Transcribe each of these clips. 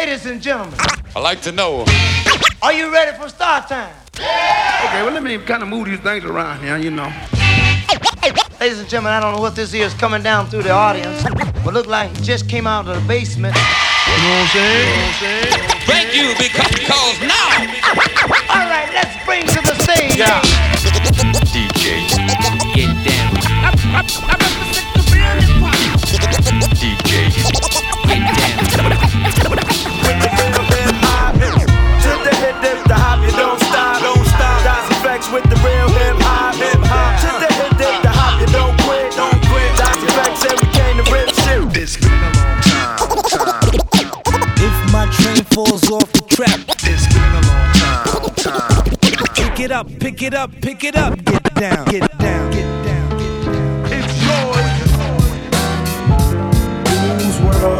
Ladies and gentlemen, I like to know. are you ready for start time? Yeah. Okay, well, let me kind of move these things around here, you know. Ladies and gentlemen, I don't know what this is coming down through the audience, but look like it just came out of the basement. You know what I'm saying? You know what I'm saying? Thank you because, because now. All right, let's bring to the stage. Yeah. DJs, get down. DJs, get down. To the hip, dip, the hop, you don't stop. Don't stop. Dice effects with the real hip hop. Hip pick it up, pick it up, pick it up. Get down, get down, get down, get down. It's yours. Whose world?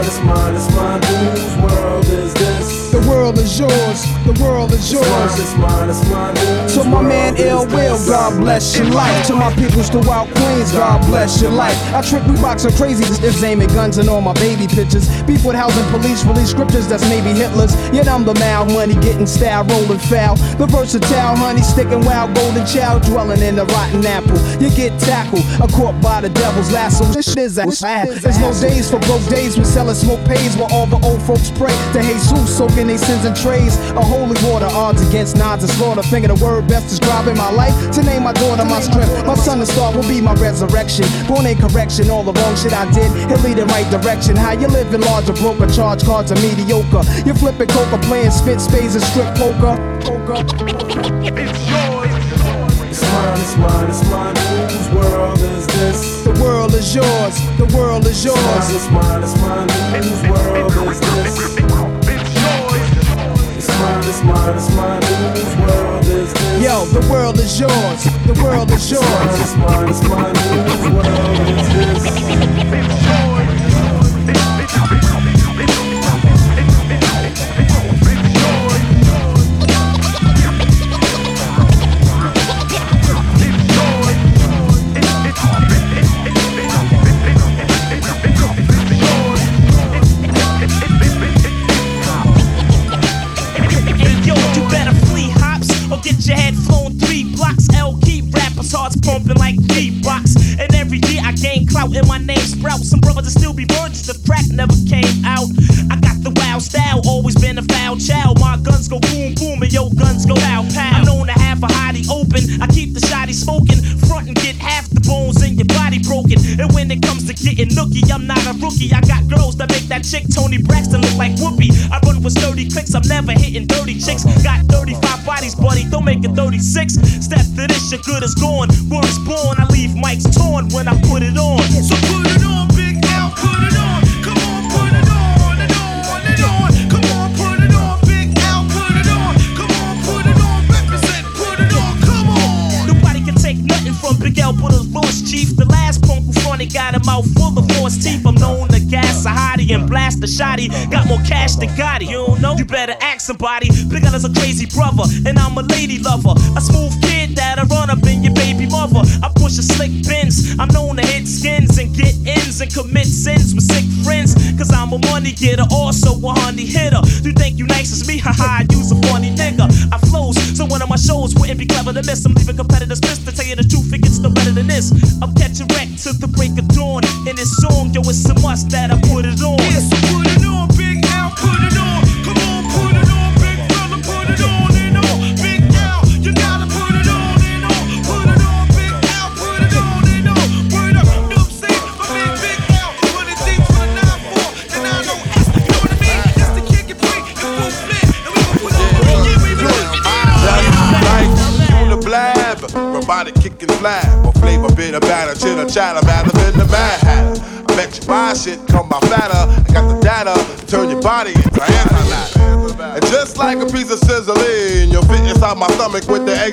Mine, it's mine. Whose world is this? The world is yours. The world is It's mine, yours. it's mine, it's mine. To my man world Ill Will. God bless your life. To my peoples throughout Queens, God bless your life. I trick we box are crazy, just aiming guns and all my baby pictures. Beef with housing police, release scriptures that's maybe Hitler's. Yet I'm the mal money, getting style, rolling foul. The versatile honey, sticking wild, golden child, dwelling in the rotten apple. You get tackled, a caught by the devil's lasso. This shit is ass. There's no days for broke days We selling smoke pays while all the old folks pray to Jesus, soaking their sins and trays. A holy water, odds against nods and slaughter. Finger the word best describing my life. To name my daughter my strength. My son the star will be my resurrection. Born in correction, all the wrong shit I did. He'll lead in right direction. How you living large or broke or charge cards are mediocre. You're flipping coca, playing spit spades and strip poker. Poker. It's yours. It's mine, it's mine, it's mine. Whose world is this? The world is yours. The world is yours. It's mine, yours. it's mine, it's mine. Whose world is this? It's yours. It's mine, it's mine. Whose world is this? Yo, the world is yours. The world is yours. it's mine, it's mine. Whose world is this? Somebody.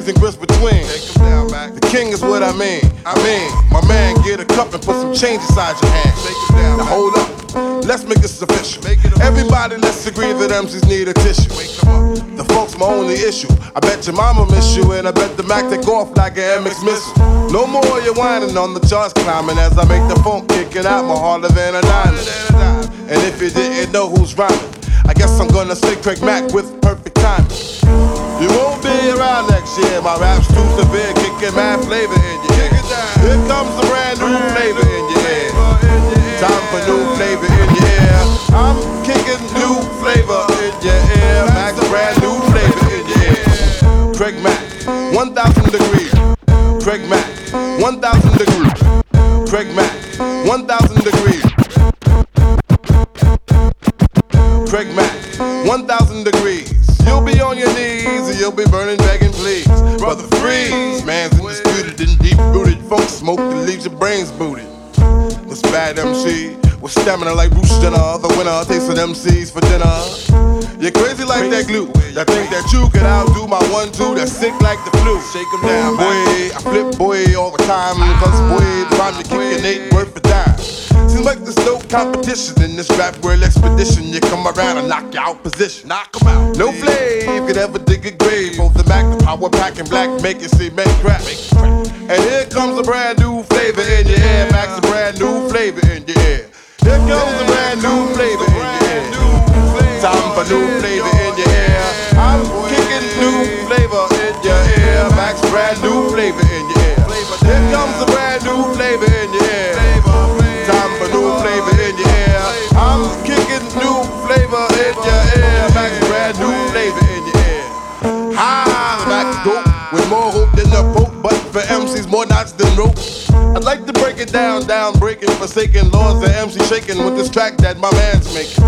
And grits between. The king is what I mean. I mean, my man, get a cup and put some change inside your hand. Now hold up, let's make this official. Everybody, let's agree that MCs need a tissue. The folks my only issue. I bet your mama miss you, and I bet the Mac take off like an MX missile. No more you whining on the charts climbing as I make the funk kicking out more harder than a diamond. And if you didn't know who's rhyming, I guess I'm gonna say Craig Mack with perfect timing. You won't be around next year. My rap's too severe, kicking mad flavor in your ear. Here comes a brand new flavor in your ear. Time for new flavor in your ear. I'm kicking new flavor in your ear. Max, brand new flavor in your ear. Craig Mack, 1,000 degrees. Craig Mack, 1,000 degrees. Craig Mack, 1,000 degrees. Craig Mack, 1,000 degrees. You'll be on your knees and you'll be burning, begging, please. Brother, freeze. Man's undisputed and deep rooted funk smoke that leaves your brains booted. This bad MC with stamina like Bruce Jenner, the winner tasting MCs for dinner. You're crazy like that glue. I think that you can outdo my one two that's sick like the flu. Shake 'em down, boy. I flip boy all the time. Cause boy, the rhyme you kicking ain't worth a dime. Like there's no competition in this rap world expedition. You come around and knock you out position. Knock 'em out. No flame could ever dig a grave. Both the Mac, the power pack, and black make it cement crack. And here comes a brand new flavor in your ear. Max, a brand new flavor in your ear. Here comes a brand new flavor in your ear. Time for new flavor in your ear. I'm kicking new flavor in your ear. Max, brand new flavor in your ear. Here comes a brand more knots than rope. I'd like to break it down, down, breaking, forsaken laws the MC shaking with this track that my man's making.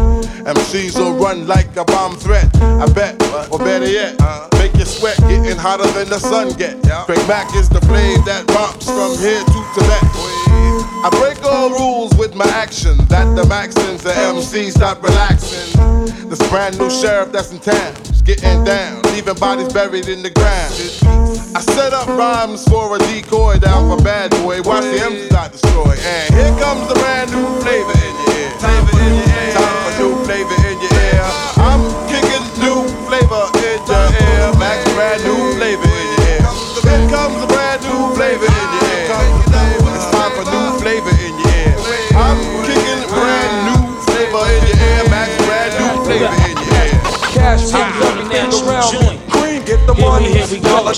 MCs will run like a bomb threat. I bet, or better yet, make you sweat, getting hotter than the sun get. Craig Mack is the flame that romps from here to Tibet. I break all rules with my action. That the Maxins, the MC stop relaxing. This brand new sheriff that's in town getting down, leaving bodies buried in the ground. I set up rhymes for a decoy down for bad boy. Watch the MC not destroy. And here comes the brand new flavor in your ear. Flavor in your ear.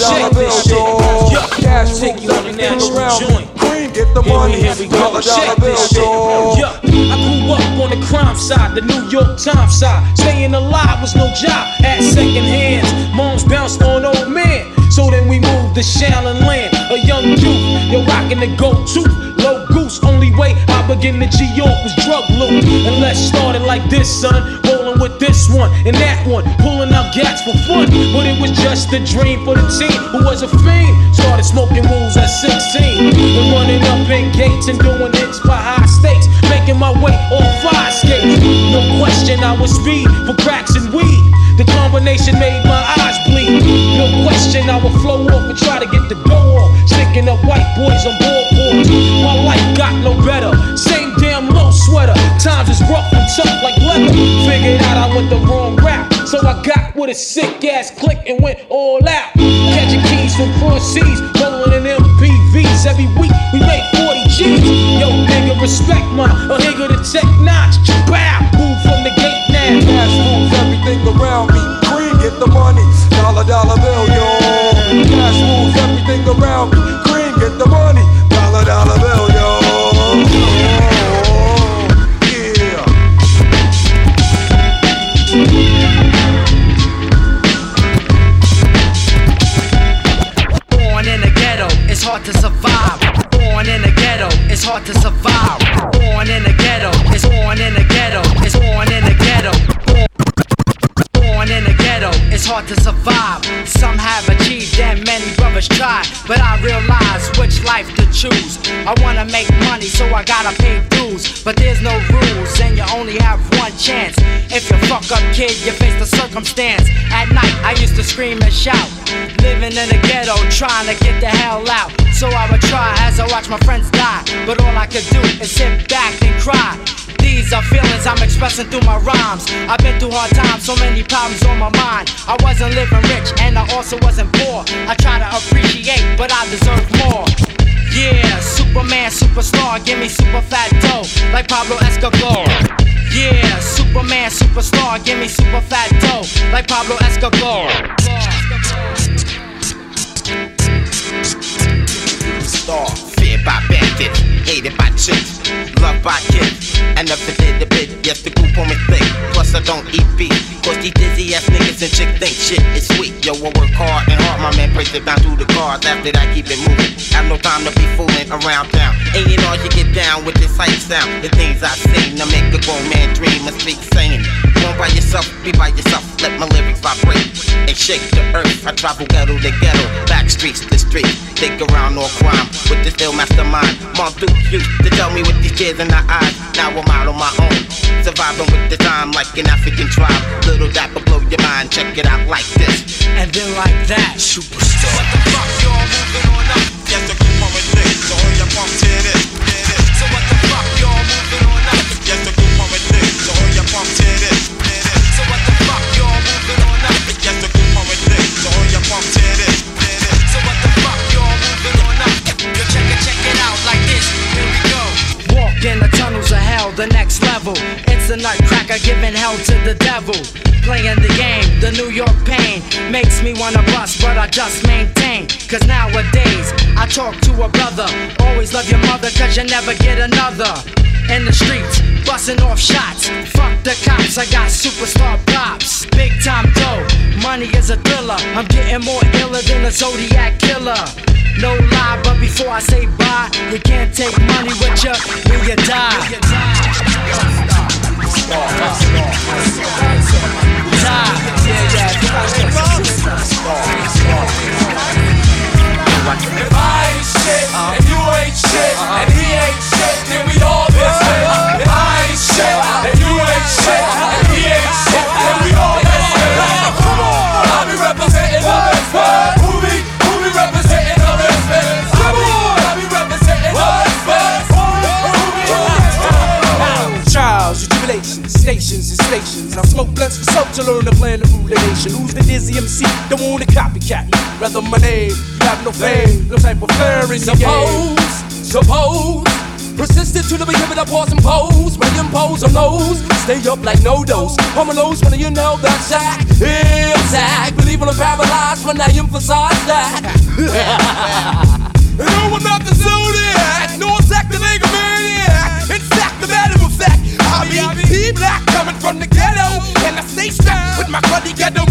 Shake this shit. Cash Take you on the around joint. Get the Here money. here we go. Bill, this shit. Yeah, I grew up on the crime side, the New York Times side. Staying alive was no job. At second hands, moms bounced on old men. So then we moved to Shaolin Land, a young youth. You're rocking the tooth, low goose. Only way I begin to G York was drug loot. And let's start it like this, son. With this one and that one, pulling out gats for fun. But it was just a dream for the team who was a fiend. Started smoking rules at 16 and running up in gates and doing hits by high stakes. Making my way on fire skates. No question, I was speed for cracks and weed. The combination made my eyes bleed. No question, I would flow off and try to get the dough off. Sticking up white boys on boardboards. My life got no better low sweater. Times is rough and tough like leather. Figured out I went the wrong route. So I got with a sick ass click and went all out. Catching keys from cross seas, rolling in MPVs. Every week we make 40 G's. Yo, nigga, respect my, a nigga to check notch. Bow, move from the gate now. Cash moves everything around me. Green, get the money. Dollar, dollar bill, yo. Cash moves everything around me. Green, get the money. Dollar, dollar bill, yo. to survive. Born in the ghetto, it's hard to survive. Born in the ghetto, it's born in the ghetto, it's born in the ghetto. Born, born in the ghetto, it's hard to survive. Some have achieved and much try, but I realize which life to choose. I wanna make money, so I gotta pay dues. But there's no rules, and you only have one chance. If you fuck up, kid, you face the circumstance. At night, I used to scream and shout. Living in the ghetto, trying to get the hell out. So I would try as I watched my friends die. But all I could do is sit back and cry. These are feelings I'm expressing through my rhymes. I've been through hard times, so many problems on my mind. I wasn't living rich, and I also wasn't poor. I try to appreciate, but I deserve more. Yeah, Superman, superstar, give me super fat dough, like Pablo Escobar. Yeah, Superman, superstar, give me super fat dough, like Pablo Escobar. Star, by hated by chicks, loved by kids. I never did a bit, yes, the group on me thick. Plus, I don't eat beef. Cause these dizzy ass niggas and chicks think shit is sweet. Yo, I work hard and hard, my man breaks it down through the cards. After that, I keep it moving. Have no time to be fooling around town. Ain't it all you get down with this hype sound? The things I've seen to make a grown man dream and speak saying. Don't by yourself, be by yourself. Let my lyrics vibrate and shake the earth. I travel ghetto to ghetto, back streets to street. Think around all crime with this ill mastermind. Mom Duke used to tell me with these tears in her eyes. Now I'm out on my own, surviving with the time like an African tribe. Little dapper blow your mind. Check it out like this, and then like that. Superstar. What the fuck, y'all moving on up? Nutcracker giving hell to the devil. Playing the game, the New York pain makes me wanna bust, but I just maintain. Cause nowadays, I talk to a brother. Always love your mother, cause you never get another. In the streets, busting off shots. Fuck the cops, I got superstar props. Big time dough, money is a thriller. I'm getting more iller than a Zodiac killer. No lie, but before I say bye, you can't take money with you when you die. Shit. If I ain't shit, and you ain't shit, and he ain't shit, stations and stations. I smoke blunts for soap to learn to plan to rule the nation. Who's the dizzy MC? Don't want to copycat. Rather my name, you have no fame, no type of flair in the game. Suppose, suppose. Persistent to the beginning of pause and pose. You impose on those, stay up like no dose. Homologues when you know that sack. Exact. Believe in the paralyzed when I emphasize that. no, I'm not the zodiac, nor Zack the Maniac. In fact, the matter of fact, I be P black coming from the ghetto. And I stay strapped with my bloody ghetto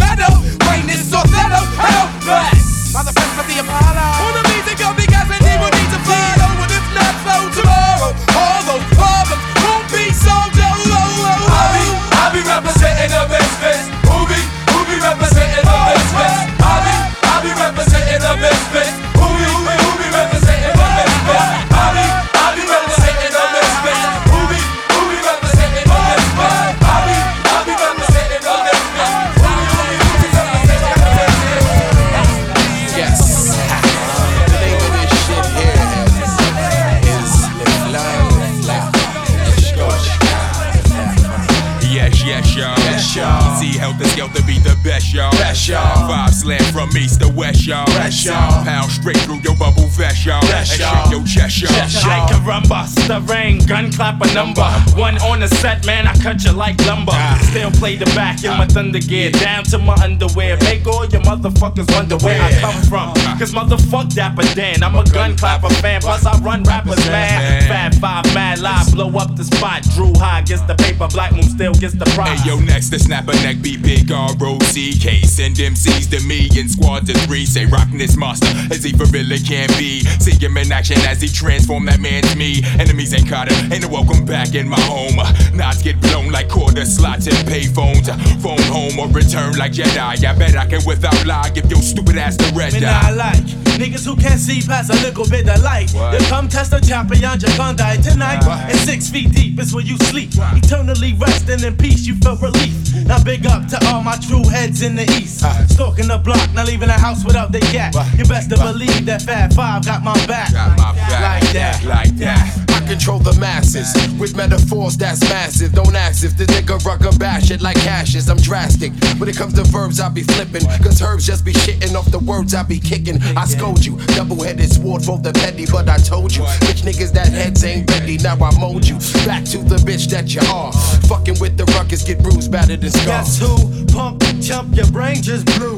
play the back in my thunder gear, down to my underwear. Make all your motherfuckers wonder where I come from. Cause motherfuck Dapper Dan, I'm a gun clapper fan. Plus I run rappers, man. Fab Five, mad live, blow up the spot. Drew high gets the paper, black moon still gets the prize. Hey, yo, next to snap a neck, be big R-O-C-K. Send MCs to me in squad to three. Say, rockin' this monster as he for really can be. See him in action as he transform that man's me. Enemies ain't caught him, no welcome back in my home. Knots get blown like quarter slots and payphones. Phone home or return like Jedi. I bet I can without lie give your stupid ass the red eye. not like niggas who can't see past a little bit of light. What? You come test the champion, you're gonna die tonight. And six feet deep is where you sleep. Eternally resting in peace, you feel relief. Now big up to all my true heads in the east. Stalking the block, not leaving the house without the gat. You best to believe that Fab Five got my back. Got my back. Like that. Like that. I control the masses with metaphors that's massive. Don't ask if the nigga rucker bash it like ashes. I'm drastic. When it comes to verbs, I be flipping. Cause herbs just be shitting off the words I be kicking. I scold you. Double headed sword for the petty, but I told you. Bitch niggas that heads ain't ready. Now I mold you. Back to the bitch that you are. Fucking with the ruckus, get bruised, battered, and scarred. Guess who? Pump, and chump, your brain just blew.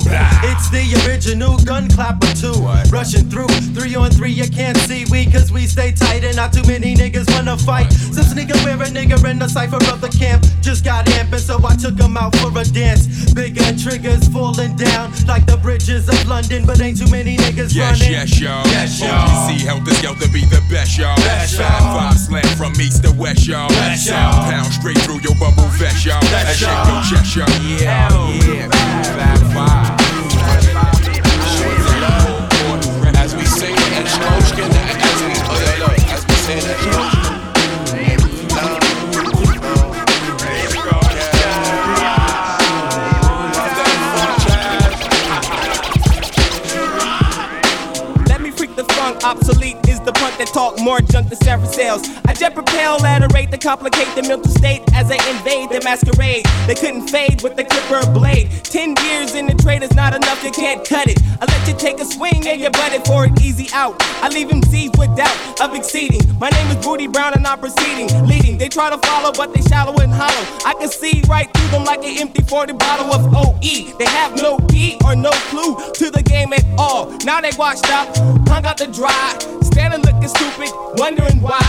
It's the original gun clapper too. Rushing through, three on three, you can't see we cause we stay tight and not too many niggas wanna fight. Some nigga wear a nigga in the cipher of the camp. Just got amping, so I took him out for a dance. Bigger triggers falling down like the bridges of London, but ain't too many niggas Yes, running. yes, y'all. Yes, y'all. OGC Heltah Skeltah be the best, y'all. Best, y'all. Five five slam from east to west, y'all. Best, y'all. Pound straight through your bubble vest, y'all. That shit y'all. go chest, y'all. Yeah, yeah. Five five. Obsolete is the punt that talk more junk than Sarah sales. I jet propel at a rate that complicate the mental state as I invade the masquerade. They couldn't fade with the clipper blade. Ten years in the trade is not enough, you can't cut it. I let you take a swing and you butt it for an easy out. I leave him seized with doubt of exceeding. My name is Booty Brown and I'm proceeding. Leading, they try to follow, but they shallow and hollow. I can see right through them like an empty 40 bottle of OE. They have no key or no clue to the. Now they washed up, hung out to dry, standing looking stupid, wondering why.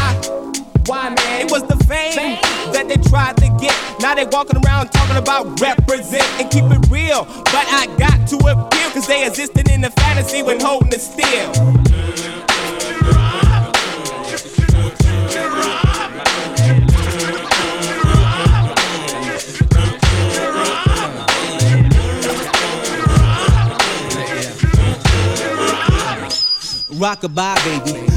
Why, man? It was the fame that they tried to get. Now they walking around talking about represent and keep it real. But I got to appeal, cause they existed in the fantasy when holding it still. Rockabye, baby.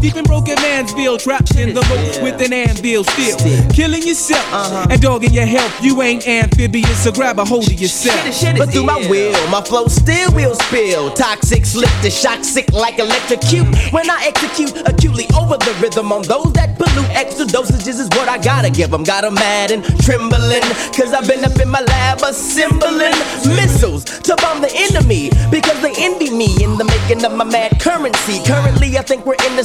Deep in broken man's mansville, trapped in the rope with an anvil still. Killing yourself and dogging your health. You ain't amphibious, so grab a hold of yourself. But through my will, my flow still will spill. Toxic, slip to shock, sick like electrocute. When I execute acutely over the rhythm on those that pollute, extra dosages is what I gotta give them. Got 'em mad and trembling, cause I've been up in my lab assembling missiles to bomb the enemy. Because they envy me in the making of my mad currency. Currently, I think we're in the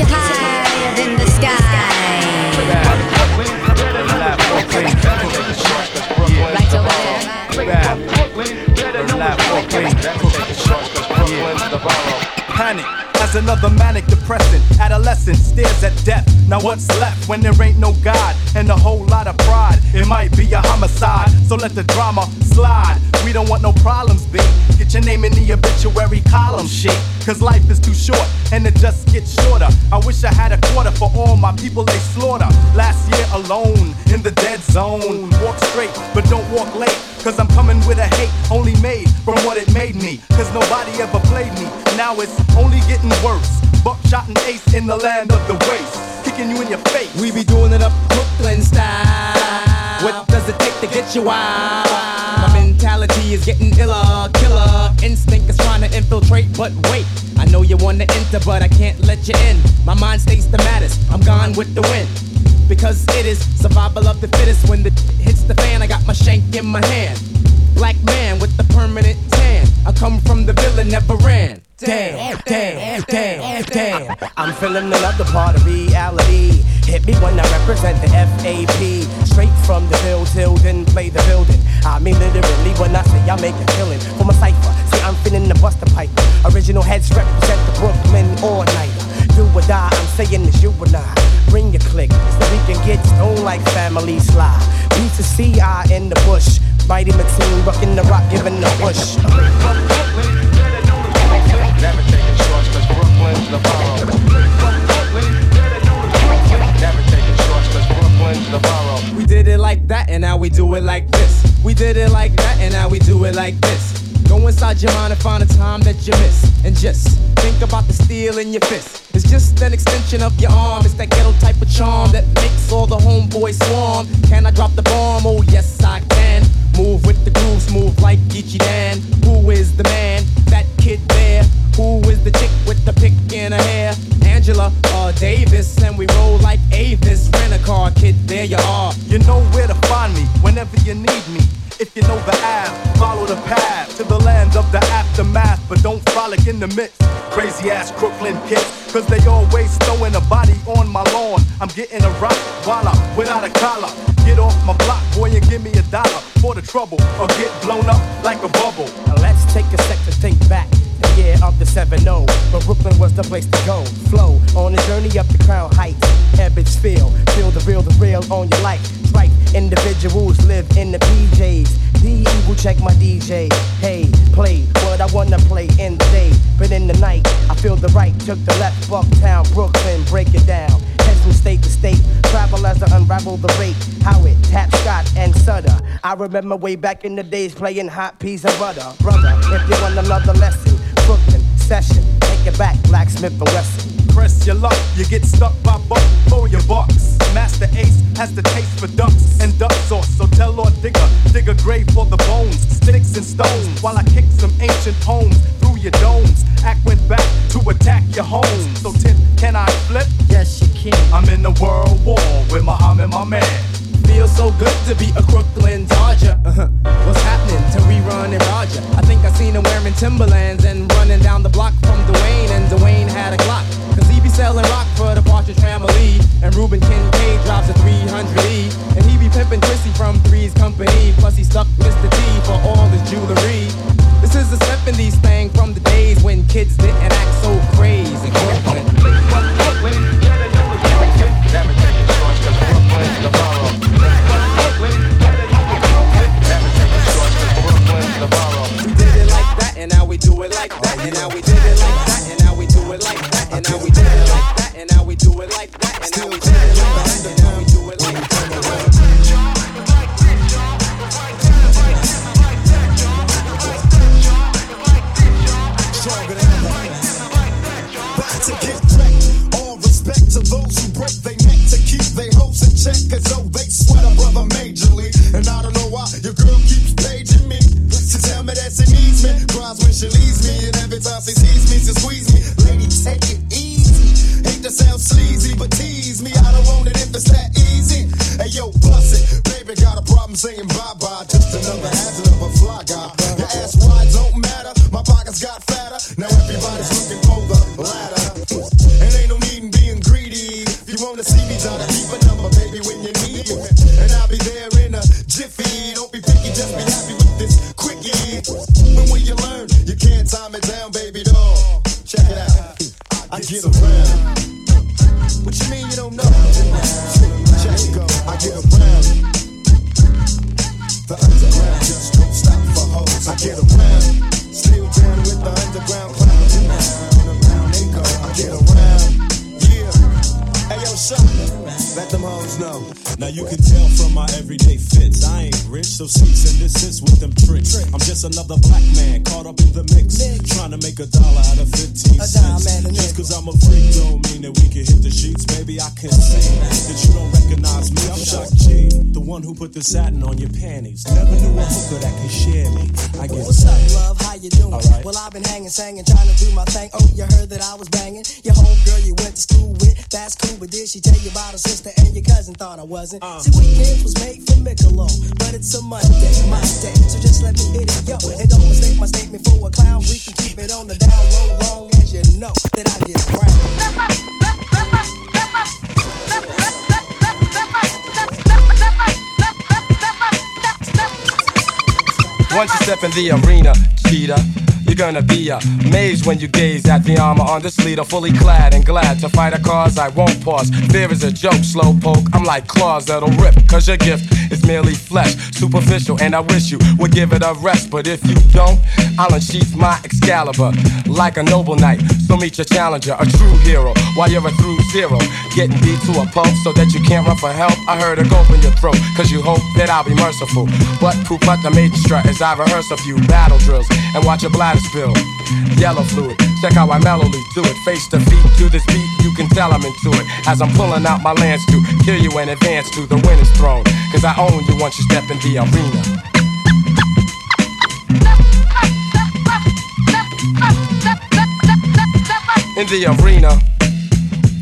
You higher than the sky. Panic as another manic depressant. Adolescent stares at death. Now what's left when there ain't no God and a whole lot of pride? It might be a homicide. So let the drama slide. We don't want no problems, B. Get your name in the obituary column, shit. Cause life is too short and it just gets shorter. I wish I had a quarter for all my people they slaughter. Last year alone in the dead zone. Walk straight, but don't walk late. Cause I'm coming with a hate only made from what it made me. Cause nobody ever played me. Now it's only getting worse. Buckshot and ace in the land of the waste. Kicking you in your face. We be doing it up Brooklyn style. What does it take to get you wild? Mentality is getting iller, killer. Instinct is trying to infiltrate, but wait. I know you wanna enter, but I can't let you in. My mind stays the maddest. I'm gone with the wind. Because it is survival of the fittest. When the hits the fan, I got my shank in my hand. Black man with the permanent tan. I come from the villa, never ran. Damn, damn, damn, damn. I'm feeling another part of reality. Hit me when I represent the FAP. Straight from the bill till then play the building. I mean literally when I say I make a killing for my cipher. See, I'm finna the buster pipe. Original heads represent the Brooklyn all nighter. Do or die, I'm saying it's you and I. Bring your click so we can get stoned like family slide. Beats a CI in the bush. Mighty Mateen rocking the rock, giving the push. Never taking shorts, cause Brooklyn's the borough. Did it like that, and now we do it like this. We did it like that, and now we do it like this. Go inside your mind and find a time that you miss. And just think about the steel in your fist. It's just an extension of your arm. It's that ghetto type of charm that makes all the homeboys swarm. Can I drop the bomb? Oh, yes, I can. Move with the groove, smooth like Geechee Dan. Who is the man? That kid there. Who is the chick with the pick in her hair? Angela uh, Davis, and we roll like Avis. Rent a car, kid, there you are. You know where to find me whenever you need me. If you know the app, follow the path to the land of the aftermath, but don't frolic in the midst. Crazy ass Brooklyn kids, cause they always throwing a body on my lawn. I'm getting a rock voila without a collar. Get off my block, boy, and give me a dollar for the trouble, or get blown up like a bubble. Now let's take a sec to think back. The year of the 7 0, but Brooklyn was the place to go. Flow on a journey up the crown heights. Ebbets Field, feel the real, the real on your life. Strike individuals live in the PJs. The eagle check my DJ. Hey, play what I wanna play in the day, but in the night I feel the right. Took the left, Bucktown, Brooklyn, break it down. Heads from state to state, travel as I unravel the rate. How it tap Scott and Sutter. I remember way back in the days playing hot peas and butter. Brother, if you want another lesson, Brooklyn session, take it back, Blacksmith and Wesson. Press your luck, you get stuck by buck for your bucks. Masta Ace has the taste for ducks and duck sauce, so tell Lord Digga, dig a grave for the bones, sticks and stones, while I kick some ancient homes through your domes. Act went back to attack your home. So ten, can I flip? Yes, you can. I'm in the world war with Muhammad, my man. Feels so good to be a Brooklyn Dodger. Uh-huh. What's happening to rerun and Roger? I think I seen him wearing Timberlands and running down the block from Dwayne, and Dwayne had a Glock. Cause he be selling rock for the Partridge Family. And Reuben Kincaid drops a 300E. And he be pimping Chrissy from Three's Company. Plus he stuck Mr. T for all his jewelry. This is the 70s thing from the days when kids didn't act so crazy. Brooklyn. Never do it like that, and now we Sleazy, but tease me. I don't want it if it's that easy. Hey yo, bust it. Baby, got a problem saying bye bye. Just another Thought I wasn't. See, weekends was made for Michelob, but it's a Monday, my day. So just let me hit it, yo. And don't mistake my statement for a clown. We can keep it on the down low, long as you know that I get around. Once you step in the arena, cheetah, you're gonna be amazed when you gaze at the armor on this leader, fully clad and glad to fight a cause I won't pause. Fear is a joke, slow poke. I'm like claws that'll rip, cause your gift is merely flesh, superficial, and I wish you would give it a rest. But if you don't, I'll unsheath my Excalibur like a noble knight. So meet your challenger, a true hero, while you're a through zero. Getting beat to a pulp so that you can't run for help. I heard a gulp in your throat, cause you hope that I'll be merciful. But poop out the major strut as I rehearse a few battle drills and watch your bladder spill. Yellow fluid, check how I mellowly do it. Face to feet to this beat, you can tell I'm into it. As I'm pulling out my lance to kill you and advance to the winner's throne. Cause I own you once you step in the arena. in the arena.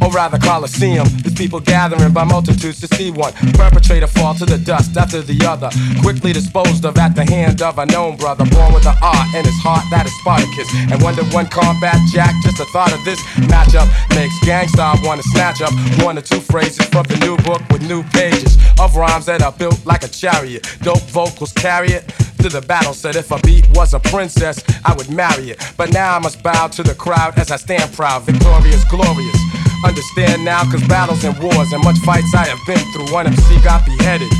Or rather Coliseum, there's people gathering by multitudes to see one perpetrator fall to the dust after the other, quickly disposed of at the hand of a known brother, born with an art in his heart that is Spartacus. And one to one combat jack, just the thought of this matchup makes gangsta wanna snatch up one or two phrases from the new book with new pages of rhymes that are built like a chariot. Dope vocals carry it to the battle. Said if a beat was a princess, I would marry it. But now I must bow to the crowd as I stand proud, victorious, glorious. Understand now, cause battles and wars and much fights I have been through. One MC got beheaded.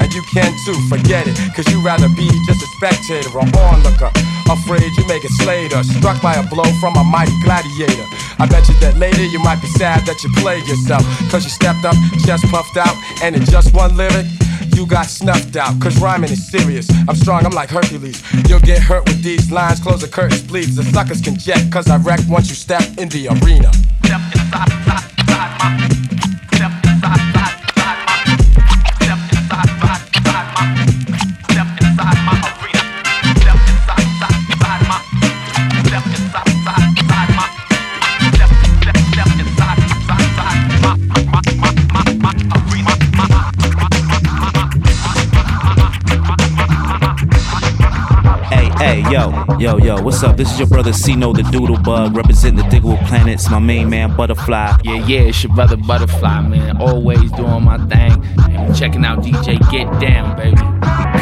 And you can too, forget it. Cause you rather be just a spectator or onlooker. Afraid you may get slayed or struck by a blow from a mighty gladiator. I bet you that later you might be sad that you played yourself. Cause you stepped up, chest puffed out, and in just one lyric, you got snuffed out. Cause rhyming is serious. I'm strong, I'm like Hercules. You'll get hurt with these lines. Close the curtains, please. The suckers can jet, cause I wreck once you step in the arena. Hey, what's up? This is your brother Cino the Doodle Bug, representing the Digable Planets, my main man Butterfly. Yeah, yeah, it's your brother Butterfly, man. Always doing my thing. And checking out DJ Get Down, baby.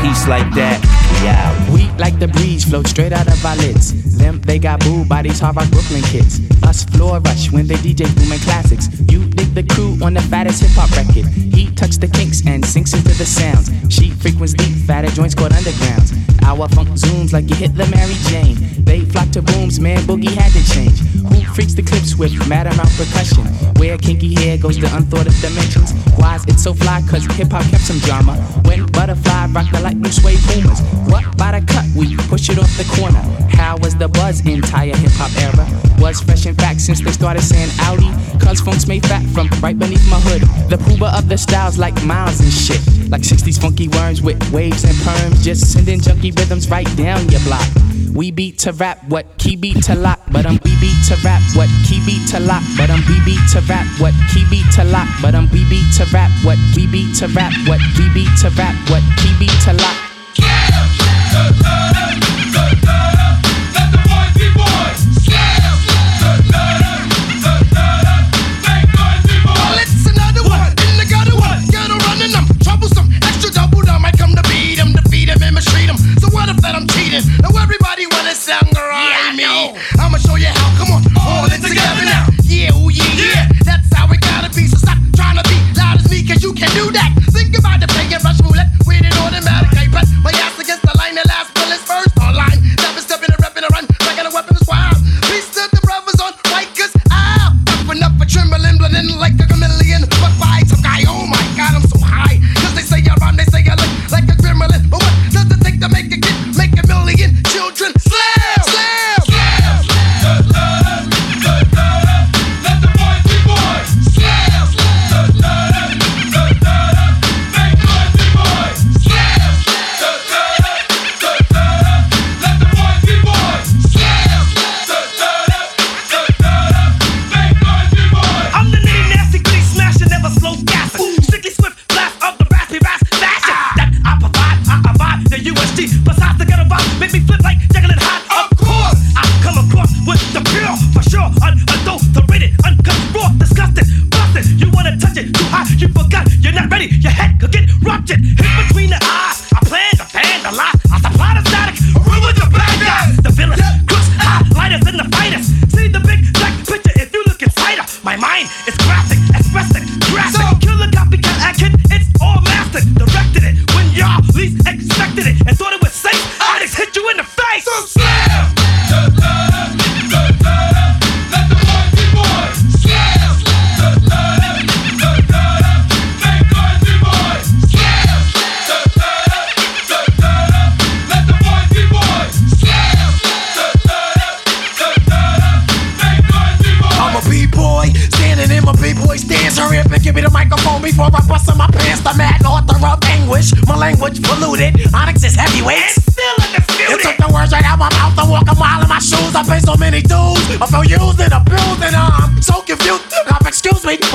Peace like that. Yeah. We like the breeze, float straight out of our lids. Them, they got booed by these hard rock Brooklyn kids. Us floor rush when they DJ booming classics. You dig the crew on the fattest hip hop record. He tucks the kinks and sinks into the sounds. She frequents deep, fatter joints called undergrounds. Our funk zooms like you hit the Mary Jane. They flock to booms, man, boogie had to change. Who freaks the clips with mad amount percussion? Where kinky hair goes to unthought of dimensions. Why's it so fly? Cause hip hop kept some drama. When butterfly rock the light blue suede boomers. What by the cut? We push it off the corner. How was the buzz entire hip hop era? Was fresh in fact since they started saying Audi. Cause funk's made fat from right beneath my hood. The pooba of the styles like miles and shit. Like 60s funky worms with waves and perms. Just sending junky rhythms right down your block. We beat to rap what key beat to lock, but I'm um we beat to rap what key beat to lock, but I'm um we beat to rap what key beat to lock, but I'm um we beat to rap what we beat to rap what we beat to rap what key beat to lock. Well,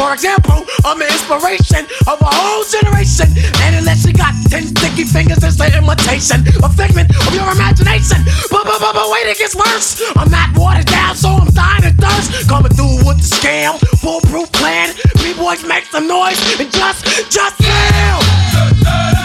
for example, I'm an inspiration of a whole generation. And unless you got ten sticky fingers, it's an imitation, a figment of your imagination. But but but, but wait, it gets worse. I'm not watered down, so I'm dying of thirst. Coming through with the scam, foolproof plan. B boys make some noise and just just yell.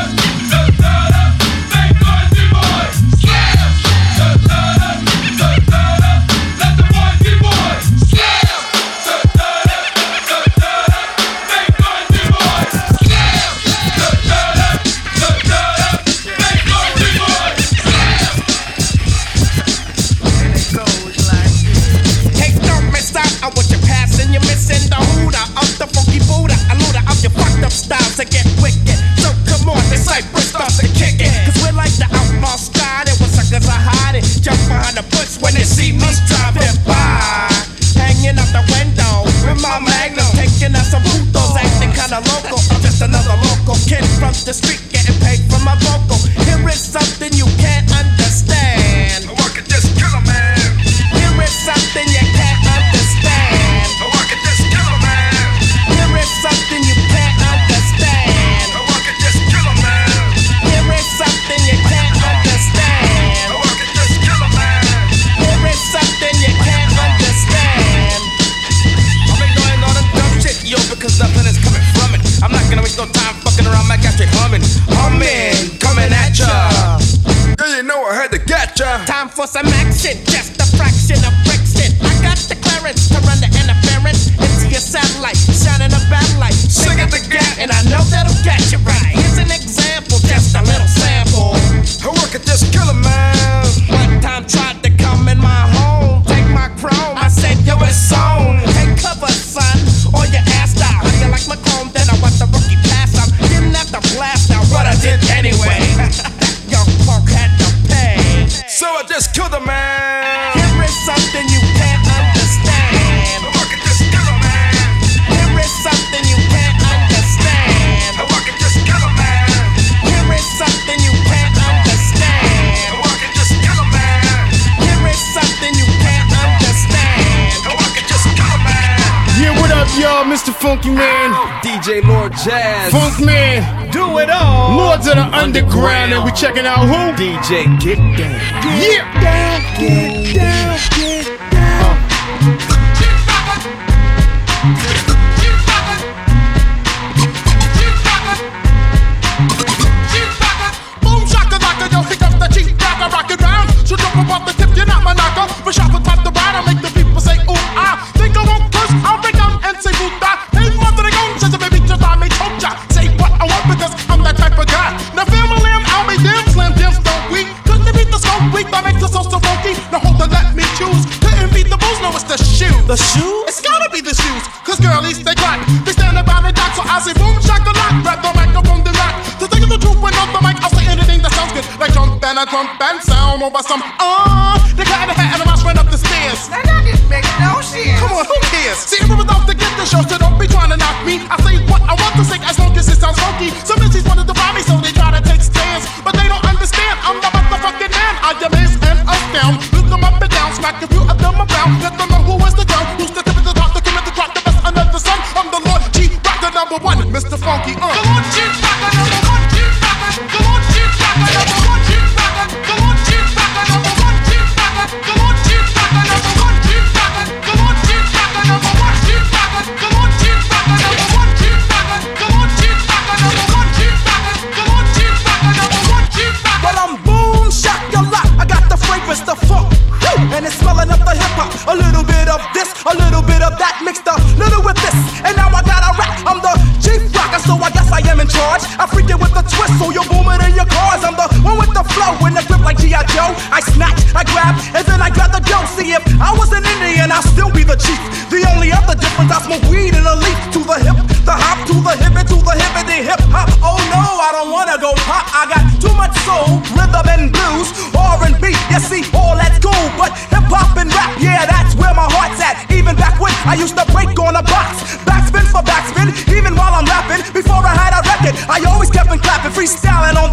Funky Man, DJ Lord Jazz, Funk Man, do it all. Lords of the Underground, and we checking out who? DJ Get Down. Get yeah. Down, get down. The shoes? It's gotta be the shoes, cause girlies, they got. They stand by the dock, so I say boom, shock the lock. Grab the microphone, the rack. To think of the truth when off the mic, I'll say anything that sounds good. Like jump and I jump and sound over some, uh,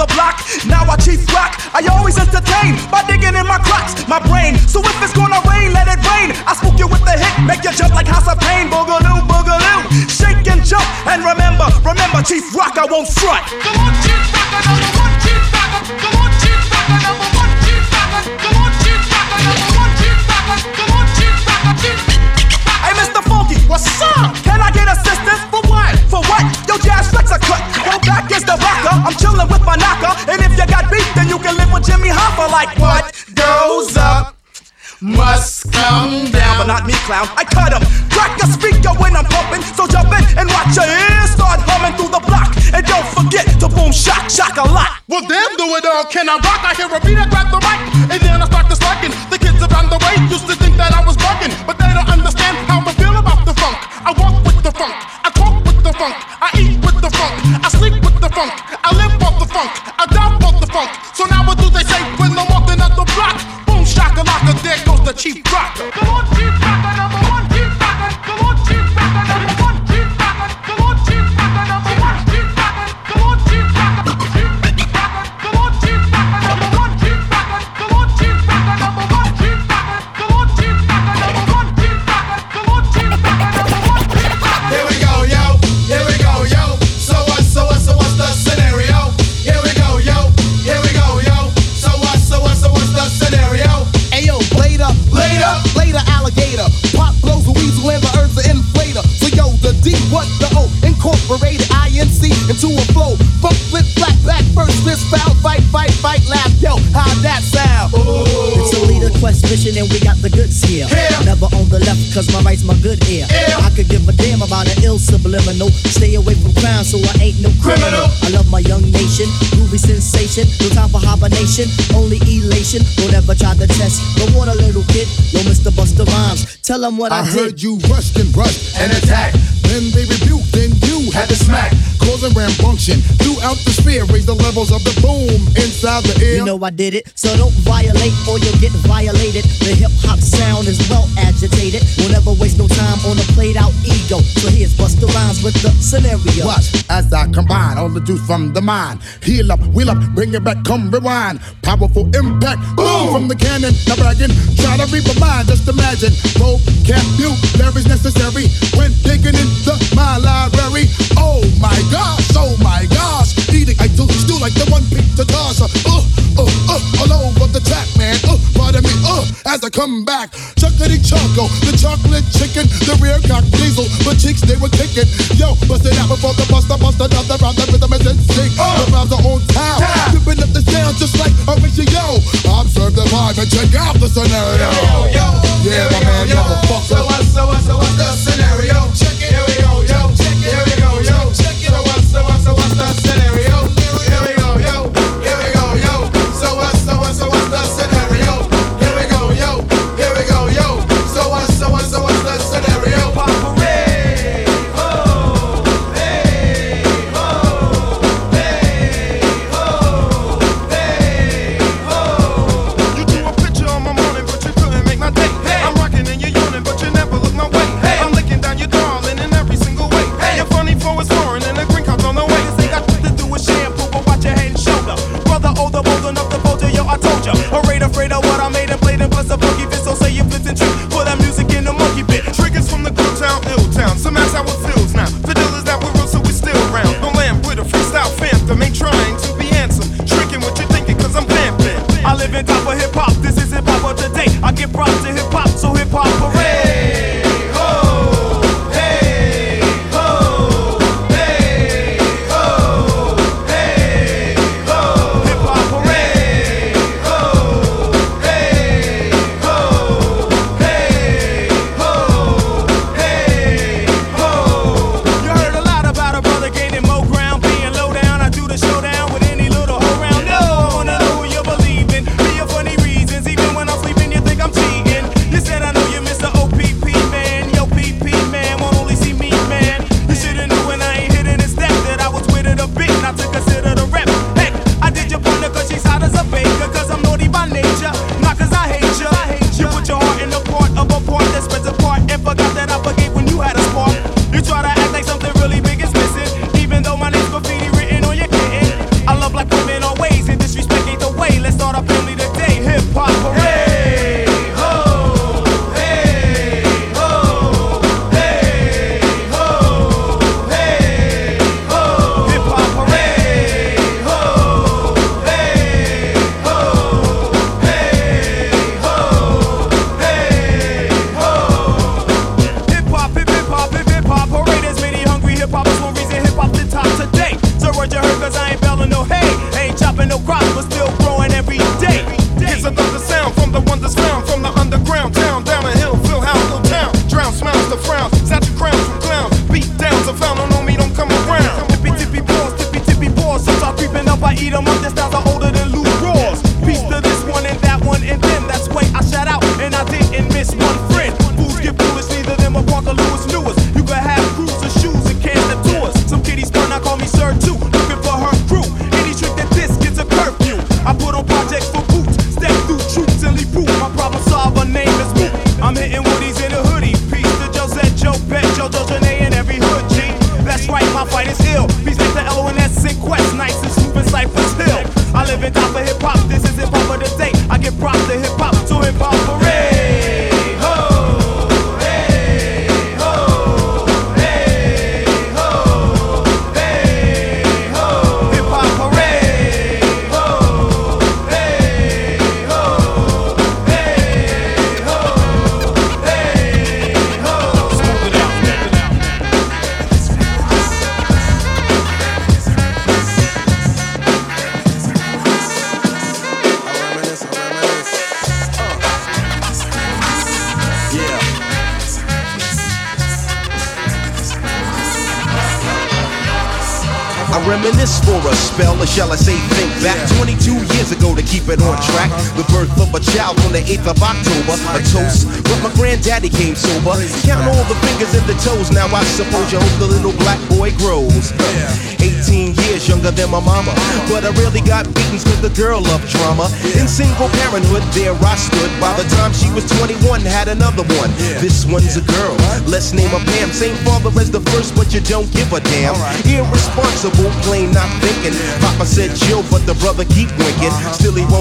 the block. Now I chief rock. I always entertain by digging in my cracks, my brain. So if it's gonna rain, let it rain. I spook you with the hit, make you jump like House of Pain. Boogaloo, boogaloo, shake and jump. And remember, remember, Chief Rock, I won't front. Come on, Chief Rock, number one, Chief Rock, come on, Chief Rock, number one, Chief Rock, come on, Chief Rock, number one, Chief Rock, Chief Rock, Hey, Mr. Funky, what's up? Can I get assistance for what? For what? Your jazz flex a cut. Go back is the rocker. I'm with my knocker, and if you got beef, then you can live with Jimmy Hoffa. Like what goes up must come down, but not me, clown. I cut him. Crack a speaker when I'm pumping, so jump in and watch your ears start humming through the block. And don't forget to boom shock, shock a lot. Well, damn, do it all. Can I rock? I hear a beat, I grab the mic, and then I start to slacking. The kids around the way used to think that I was bugging, but they don't understand how I feel about the funk. I walk chief rock. Into a flow. Funk, flip, flat, back, first, fist, foul, fight, fight, fight, laugh. Yo, how that sound? It's a leader quest mission and we got the goods here. Never on the left cause my right's my good ear. I could give a damn about an ill subliminal. Stay away from crime so I ain't no criminal. I love my young nation, groovy sensation. No time for hibernation, only elation. Don't ever try to test the water, little kid. Yo, Mr. Busta Rhymes, tell 'em what I, I did. I heard you rushed and rushed and attacked. Then they rebuked, then you had to smack. Causing rambunction throughout the sphere. Raise the levels of the boom inside the ear. You know I did it, so don't violate or you'll get violated. The hip hop sound is well agitated. We'll never waste no time on a played out ego. So here's Busta Rhymes with the scenario. Watch as I combine all the juice from the mind. Heal up, wheel up, bring it back, come rewind. Powerful impact, boom from the cannon. Now bragging, try to reap a mind. Just imagine, vocabulary's necessary when digging into my library. Oh my gosh, oh my gosh, eating I do stew like the one pizza tosser. Uh, uh, uh, all over the track, man. Uh, pardon me, uh, as I come back, chuckity choco, the chocolate chicken, the rear cock diesel, but cheeks they were kicking. Yo, bust it out before the buster, bust another round. The rhythm is. The rhymes are on town, dipping up the sound just like a ratio. Observe the vibe and check out the scenario. Yeah, my man, yo. motherfucker. So what, so what, so what's the scenario? Check so what, so what's the scenario? Spell, or shall I say on track. The birth of a child on the 8th of October, a toast. But my granddaddy came sober. Count all the fingers and the toes. Now I suppose you hope the little black boy grows. 18 years younger than my mama, but I really got beatings cause the girl loved drama. In single parenthood, there I stood. By the time she was 21, had another one. This one's a girl. Let's name her Pam. Same father as the first, but you don't give a damn. Irresponsible, plain not thinking. Papa said chill, but the brother keep winking. Uh-huh. Still he won't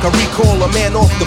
I recall a man off the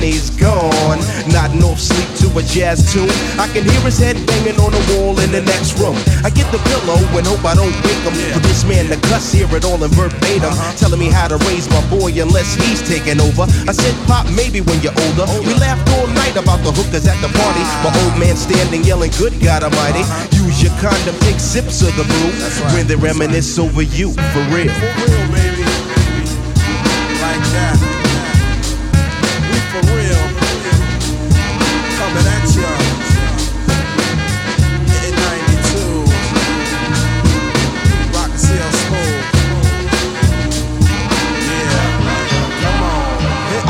he's gone. Nodding off sleep to a jazz tune. I can hear his head banging on the wall in the next room. I get the pillow and hope I don't wake him. For this man to cuss, hear it all in verbatim. Uh-huh. Telling me how to raise my boy unless he's taking over. I said, Pop, maybe when you're older. We laughed all night about the hookers at the party. Ah. My old man standing yelling, Good God Almighty. Uh-huh. Use your condom, take sips of the brew. When they reminisce over you, for real. For real, baby. Like that.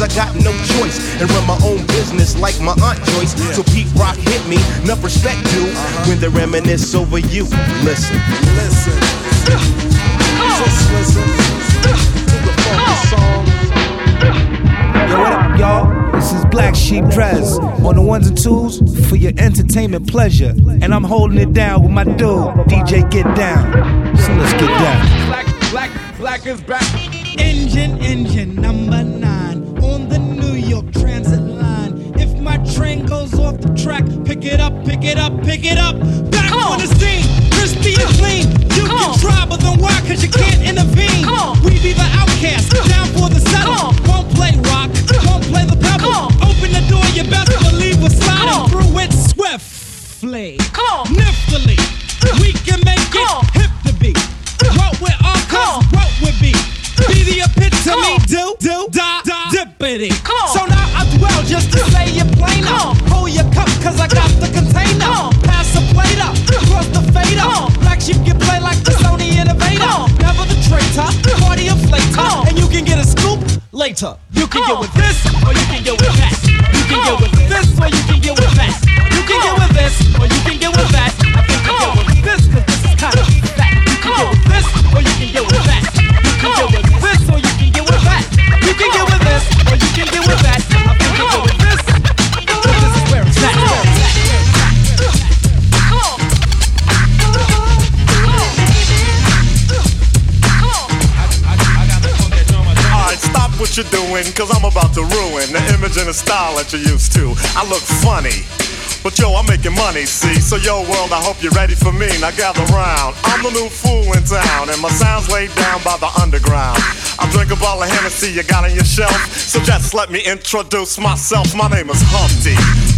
I got no choice. And run my own business like my Aunt Joyce. So Pete Rock hit me, enough respect due. Uh-huh. When they reminisce over you, listen. Listen. Just listen to the funky song. Yo, what up, y'all? This is Black Sheep Dres on the ones and twos for your entertainment pleasure. And I'm holding it down with my dude, DJ Get Down. So let's get down. Black, black, black is back. Engine, engine number nine goes off the track, pick it up, pick it up, pick it up. Back on. on the scene, crispy and clean. You can try, but then why? Cause you can't intervene. We be the outcast, down for the settle. Won't play rock, won't play the pebble. Open the door, you best believe we're sliding through it swiftly. Niftily. We can make it hip to be. What with our cause, what with be. Be the epitome, do, do, da, da, dippity. So now I dwell just to say it plainer. Hold your cup, cause I got the container. Pass the plate up, cross the fader. Black sheep can play like the Sony Innovator. Never the traitor, party inflator. And you can get a scoop later. You can get with this, or you can get with cause I'm about to ruin the image and the style that you're used to. I look funny. But yo, I'm making money, see? So yo, world, I hope you're ready for me. Now gather round. I'm the new fool in town, and my sound's laid down by the underground. I drink a bottle of Hennessy you got on your shelf. So just let me introduce myself. My name is Humpty,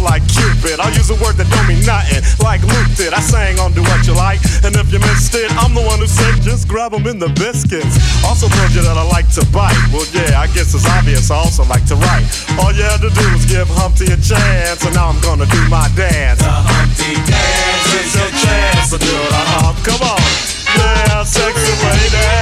like Cupid. I'll use a word that don't mean nothing, like Luke did. I sang on Doowutchyalike, and if you missed it, I'm the one who said just grab 'em in the biscuits. Also told you that I like to bite. Well, yeah, I guess it's obvious. I also like to write. All you had to do was give Humpty a chance, and now I'm gonna do my dance. The Humpty dance is your chance to do the hump. Come on. Yeah, sexy lady.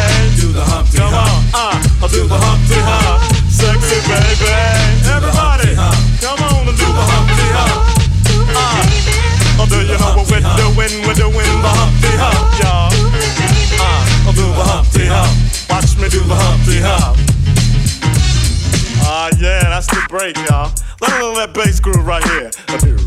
Let that bass groove right here.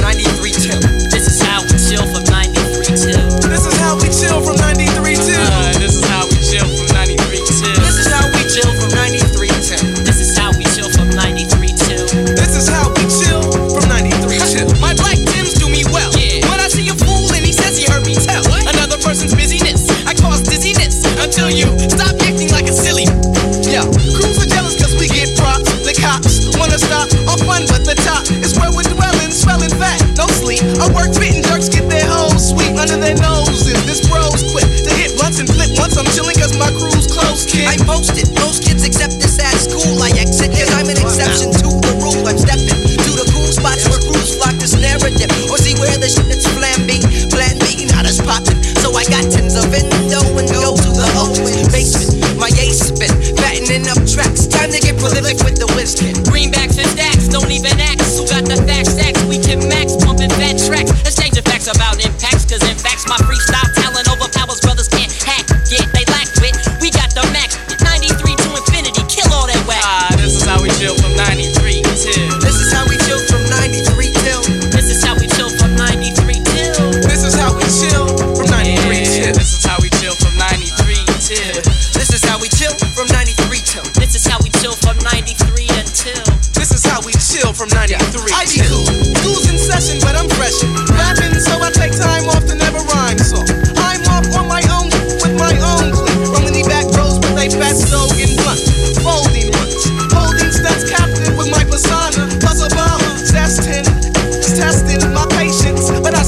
90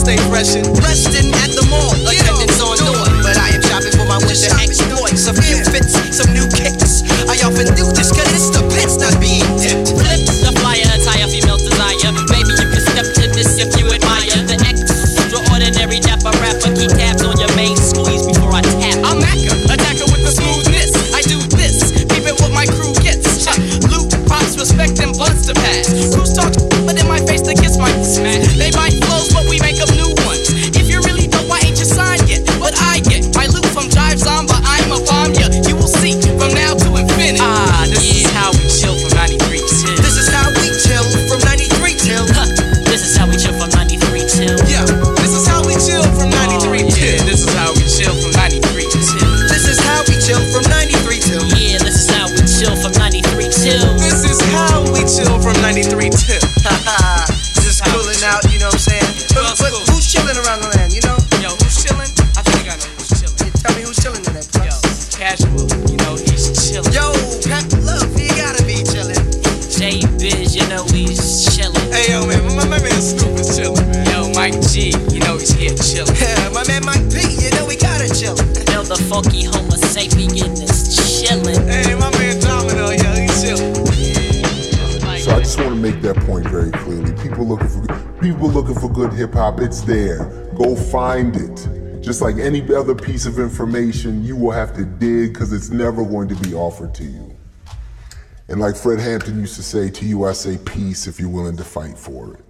stay freshin'. Restin' at the it's there. Go find it. Just like any other piece of information, you will have to dig because it's never going to be offered to you. And like Fred Hampton used to say, to you, I say peace if you're willing to fight for it.